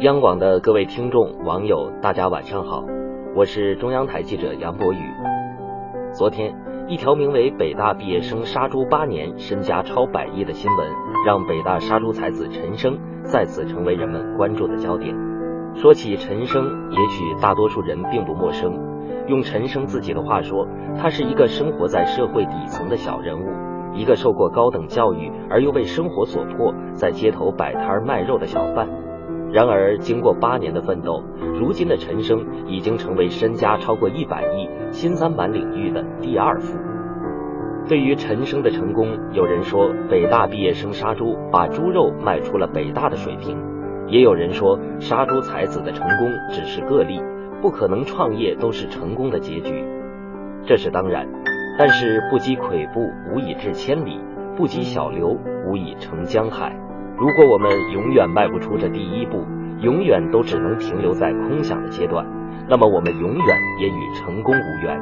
央广的各位听众、网友，大家晚上好，我是中央台记者杨博宇。昨天，一条名为“北大毕业生杀猪八年，身家超百亿”的新闻，让北大杀猪才子陈升再次成为人们关注的焦点。说起陈升，也许大多数人并不陌生。用陈升自己的话说，他是一个生活在社会底层的小人物，一个受过高等教育而又被生活所迫，在街头摆摊卖肉的小贩。然而，经过八年的奋斗，如今的陈升已经成为身家超过一百亿、新三板领域的第二富。对于陈升的成功，有人说北大毕业生杀猪，把猪肉卖出了北大的水平；也有人说杀猪才子的成功只是个例，不可能创业都是成功的结局。这是当然，但是不积跬步，无以至千里；不积小流，无以成江海。如果我们永远迈不出这第一步，永远都只能停留在空想的阶段，那么我们永远也与成功无缘。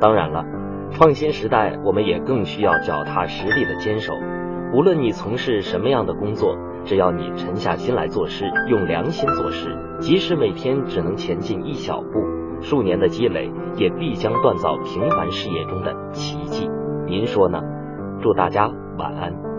当然了，创新时代，我们也更需要脚踏实地的坚守。无论你从事什么样的工作，只要你沉下心来做事，用良心做事，即使每天只能前进一小步，数年的积累也必将锻造平凡事业中的奇迹。您说呢？祝大家晚安。